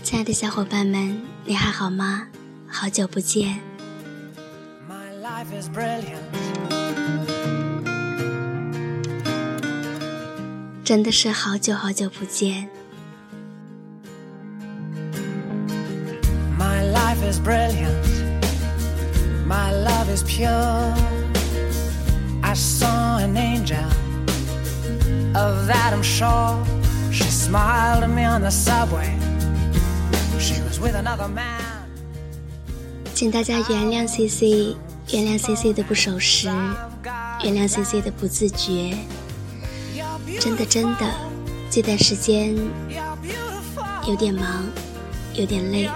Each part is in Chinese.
亲爱的小伙伴们，你还好吗？好久不见。My life is 真的是好久好久不见。My life is brilliant. My love is pure. I saw an angel. Of that I'm sure. She smiled at me on the subway. 请大家原谅 CC，原谅 CC 的不守时，原谅 CC 的不自觉。真的真的，这段时间有点忙，有点累。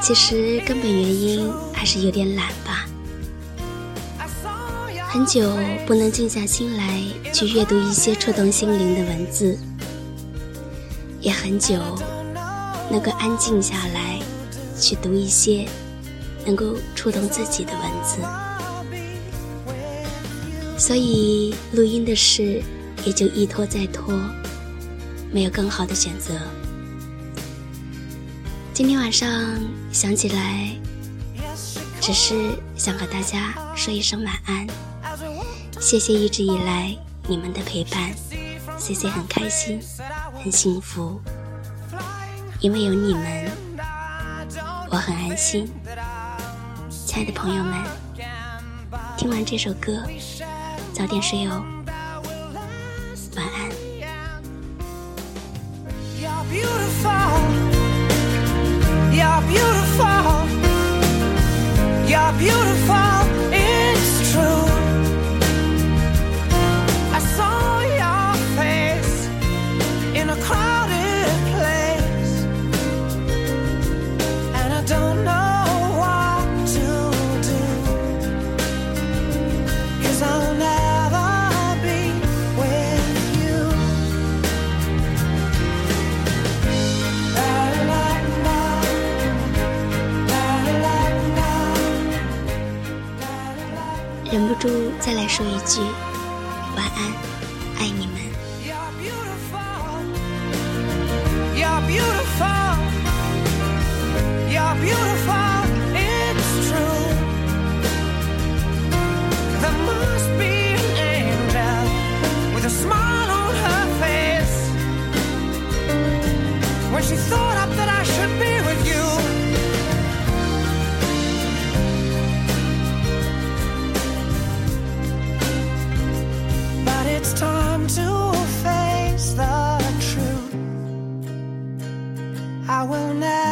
其实根本原因还是有点懒吧。很久不能静下心来去阅读一些触动心灵的文字，也很久能够安静下来去读一些能够触动自己的文字。所以录音的事。也就一拖再拖，没有更好的选择。今天晚上想起来，只是想和大家说一声晚安，谢谢一直以来你们的陪伴，C C 很开心，很幸福，因为有你们，我很安心。亲爱的朋友们，听完这首歌，早点睡哦。beautiful. You're 忍不住再来说一句晚安，爱你们。You're beautiful. You're beautiful. To face the truth. I will never.